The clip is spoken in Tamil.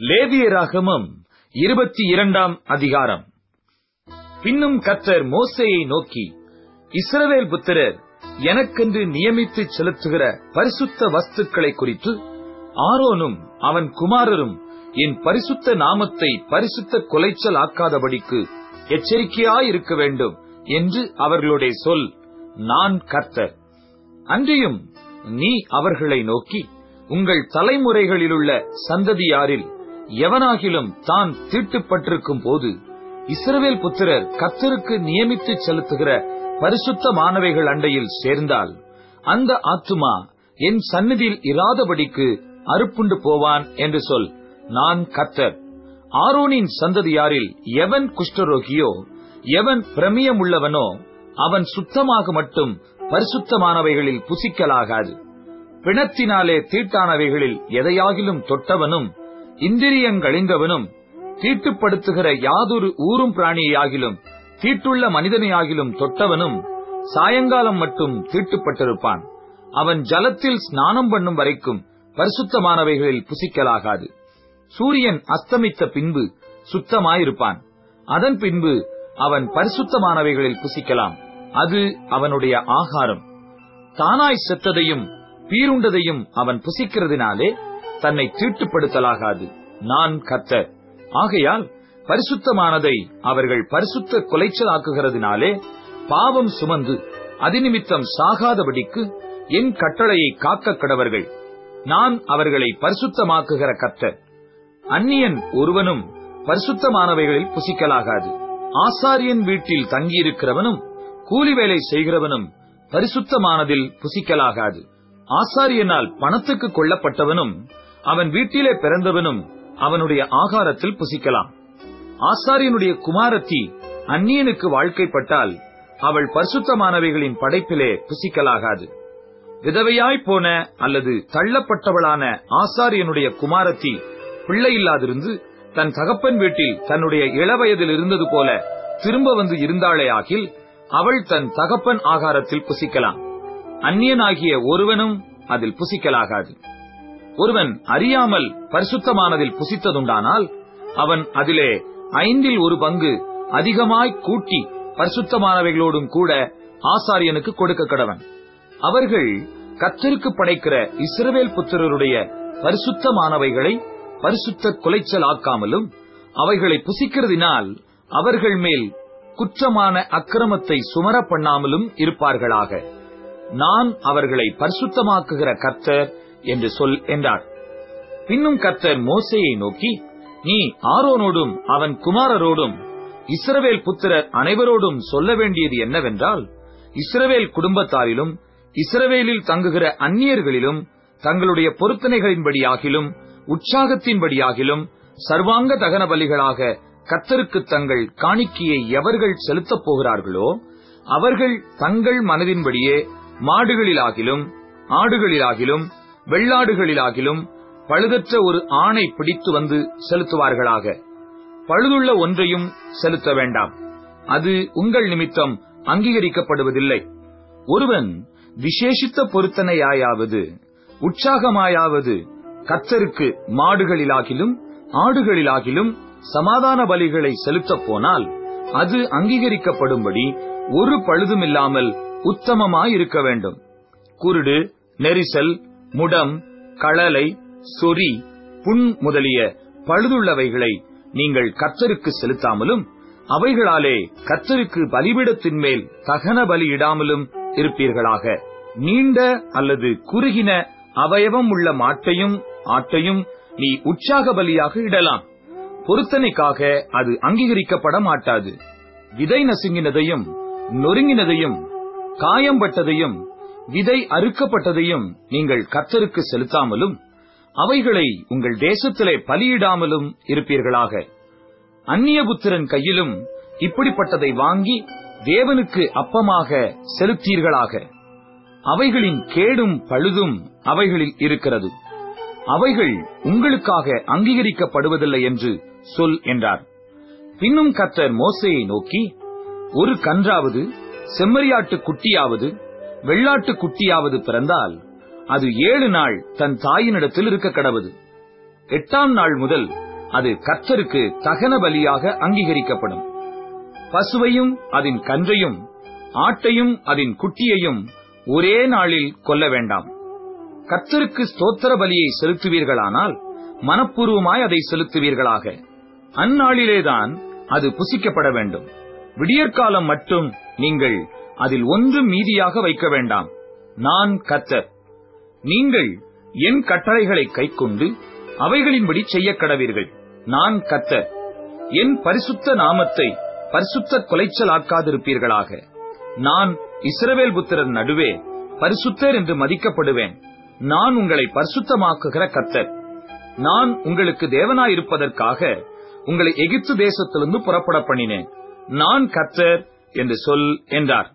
லேவியராகமம் இருபத்தி இரண்டாம் அதிகாரம். பின்னும் கத்தர் மோசையை நோக்கி இஸ்ரவேல் புத்திரர் எனக்கென்று நியமித்து செலுத்துகிற பரிசுத்த வஸ்துக்களை குறித்து ஆரோனும் அவன் குமாரரும் என் பரிசுத்த நாமத்தை பரிசுத்த கொலைச்சல் ஆக்காதபடிக்கு எச்சரிக்கையாயிருக்க வேண்டும் என்று அவர்களுடைய சொல் நான் கர்த்தர். அன்றியும் நீ அவர்களை நோக்கி உங்கள் தலைமுறைகளிலுள்ள சந்ததியாரில் எவனாகிலும் தான் தீட்டுப்பட்டிருக்கும் போது இஸ்ரவேல் புத்திரர் கத்தருக்கு நியமித்து செலுத்துகிற பரிசுத்த மாணவைகள் அண்டையில் சேர்ந்தால் அந்த ஆத்துமா என் சந்நிதியில் இராதபடிக்கு அறுப்புண்டு போவான் என்று சொல். நான் கத்தர் ஆரோனின் சந்ததியாரில் எவன் குஷ்டரோகியோ எவன் பிரமியமுள்ளவனோ அவன் சுத்தமாக மட்டும் பரிசுத்தமானவைகளில் புசிக்கலாகாது. பிணத்தினாலே தீட்டானவைகளில் எதையாகிலும் தொட்டவனும் இந்திரியங்கழிந்தவனும் தீட்டுப்படுத்துகிற யாதொரு ஊரும் பிராணியாகிலும் தீட்டுள்ள மனிதனையாகிலும் தொட்டவனும் சாயங்காலம் மட்டும் தீட்டுப்பட்டிருப்பான். அவன் ஜலத்தில் ஸ்நானம் பண்ணும் வரைக்கும் பரிசுத்தமானவைகளில் புசிக்கலாகாது. சூரியன் அஸ்தமித்த பின்பு சுத்தமாயிருப்பான். அதன் பின்பு அவன் பரிசுத்தமானவைகளில் புசிக்கலாம். அது அவனுடைய ஆகாரம். தானாய் செத்ததையும் பீருண்டதையும் அவன் புசிக்கிறதினாலே தன்னை தீட்டுப்படுத்தலாகாது. நான் கத்த ஆகையால் பரிசுத்தமானதை அவர்கள் பரிசுத்த குலைச்சலாக்குகிறதினாலே பாவம் சுமந்து அதிநிமித்தம் சாகாதபடிக்கு என் கட்டளையை காக்க கடவர்கள். நான் அவர்களை பரிசுத்தமாக்குகிற கர்த்தர். அந்நியன் ஒருவனும் பரிசுத்தமானவைகளில் புசிக்கலாகாது. ஆசாரியன் வீட்டில் தங்கியிருக்கிறவனும் கூலி வேலை செய்கிறவனும் பரிசுத்தமானதில் புசிக்கலாகாது. ஆசாரியனால் பணத்துக்கு கொல்லப்பட்டவனும் அவன் வீட்டிலே பிறந்தவனும் அவனுடைய ஆகாரத்தில் புசிக்கலாம். ஆசாரியனுடைய குமாரத்தி அந்நியனுக்கு வாழ்க்கைப்பட்டால் அவள் பரிசுத்தமானவைகளின் படைப்பிலே புசிக்கலாகாது. விதவையாய் போன அல்லது தள்ளப்பட்டவளான ஆசாரியனுடைய குமாரத்தி பிள்ளையில்லாதிருந்து தன் தகப்பன் வீட்டில் தன்னுடைய இளவயதில் இருந்தது போல திரும்ப வந்து இருந்தாளே ஆகில் அவள் தன் தகப்பன் ஆகாரத்தில் புசிக்கலாம். அந்நியனாகிய ஒருவனும் அதில் புசிக்கலாகாது. ஒருவன் அறியாமல் பரிசுத்தமானதில் புசித்ததுண்டானால் அவன் அதிலே ஐந்தில் ஒரு பங்கு அதிகமாய் கூட்டி பரிசுத்தமானவைகளோடும் கூட ஆசாரியனுக்கு கொடுக்க கடவன் அவர்கள் கத்தருக்கு படைக்கிற இஸ்ரவேல் புத்திரருடைய பரிசுத்தமானவைகளை பரிசுத்த குலைச்சல் ஆக்காமலும் அவைகளை புசிக்கிறதினால் அவர்கள் மேல் குற்றமான அக்கிரமத்தை சுமர பண்ணாமலும் இருப்பார்களாக. நான் அவர்களை பரிசுத்தமாக்குகிற கர்த்தர் என்று சொல் என்றார். பின்னும் கர்த்தர் மோசையை நோக்கி நீ ஆரோனோடும் அவன் குமாரரோடும் இஸ்ரவேல் புத்திரர் அனைவரோடும் சொல்ல வேண்டியது என்னவென்றால் இஸ்ரவேல் குடும்பத்தாரிலும் இஸ்ரவேலில் தங்குகிற அந்நியர்களிலும் தங்களுடைய பொருத்தனைகளின்படியாகிலும் உற்சாகத்தின்படியாகிலும் சர்வாங்க தகன பலிகளாக கத்தருக்கு தங்கள் காணிக்கையை எவர்கள் செலுத்தப் போகிறார்களோ அவர்கள் தங்கள் மனதின்படியே மாடுகளிலாகிலும் ஆடுகளிலாகிலும் வெள்ளாடுகளிலாகிலும் பழுதற்ற ஒரு ஆணை பிடித்து வந்து செலுத்துவார்களாக. பழுதுள்ள ஒன்றையும் செலுத்த வேண்டாம். அது உங்கள் நிமித்தம் அங்கீகரிக்கப்படுவதில்லை. ஒருவன் விசேஷித்த பொருத்தனையாயாவது உற்சாகமாயாவது கத்தருக்கு மாடுகளிலாகிலும் ஆடுகளிலாகிலும் சமாதான பலிகளை செலுத்தப் போனால் அது அங்கீகரிக்கப்படும்படி ஒரு பழுதுமில்லாமல் உத்தமமாயிருக்க வேண்டும். குருடு நெரிசல் முடம் களலை சொறி புண் முதலிய பழுதுள்ளவைகளை நீங்கள் கத்தருக்கு செலுத்தாமலும் அவைகளாலே கத்தருக்கு பலிபிடத்தின் மேல் தகன பலியிடாமலும் இருப்பீர்களாக. நீண்ட அல்லது குறுகின அவயவம் உள்ள மாட்டையும் ஆட்டையும் நீ உற்சாக பலியாக இடலாம். பொருத்தனைக்காக அது அங்கீகரிக்கப்பட மாட்டாது. விதை நசுங்கினதையும் நொறுங்கினதையும் காயம்பட்டதையும் விதை அறுக்கப்பட்டதையும் நீங்கள் கத்தருக்கு செலுத்தாமலும் அவைகளை உங்கள் தேசத்திலே பலியிடாமலும் இருப்பீர்களாக. அந்நியபுத்திரன் கையிலும் இப்படிப்பட்டதை வாங்கி தேவனுக்கு அப்பமாக செலுத்தீர்களாக. அவைகளின் கேடும் பழுதும் அவைகளில் இருக்கிறது. அவைகள் உங்களுக்காக அங்கீகரிக்கப்படுவதில்லை என்று சொல் என்றார். பின்னும் கத்தர் மோசையை நோக்கி ஒரு கன்றாவது செம்மறியாட்டு குட்டியாவது வெள்ளாட்டு குட்டியாவது பிறந்தால் அது ஏழு நாள் தன் தாயினிடத்தில் இருக்க கடவுது. எட்டாம் நாள் முதல் அது கர்த்தருக்கு தகன பலியாக அங்கீகரிக்கப்படும். பசுவையும் அதன் கன்றையும் ஆட்டையும் அதன் குட்டியையும் ஒரே நாளில் கொல்ல வேண்டாம். கர்த்தருக்கு ஸ்தோத்திர பலியை செலுத்துவீர்களானால் மனப்பூர்வமாய் அதை செலுத்துவீர்களாக. அந்நாளிலேதான் அது புசிக்கப்பட வேண்டும். விடியற்காலம் மட்டும் நீங்கள் அதில் ஒன்றும் மீதியாக வைக்க வேண்டாம். நான் கத்தர். நீங்கள் என் கட்டளைகளை கைக்கொண்டு அவைகளின்படி செய்ய கடவீர்கள். நான் கத்தர். என் பரிசுத்த நாமத்தை பரிசுத்த கொலைச்சலாக்காதிருப்பீர்களாக நான் இஸ்ரவேல் புத்திரர் நடுவே பரிசுத்தர் என்று மதிக்கப்படுவேன். நான் உங்களை பரிசுத்தமாக்குகிற கத்தர். நான் உங்களுக்கு தேவனாயிருப்பதற்காக உங்களை எகிப்து தேசத்திலிருந்து புறப்பட பண்ணினேன். நான் கத்தர் என்று சொல் என்றார்.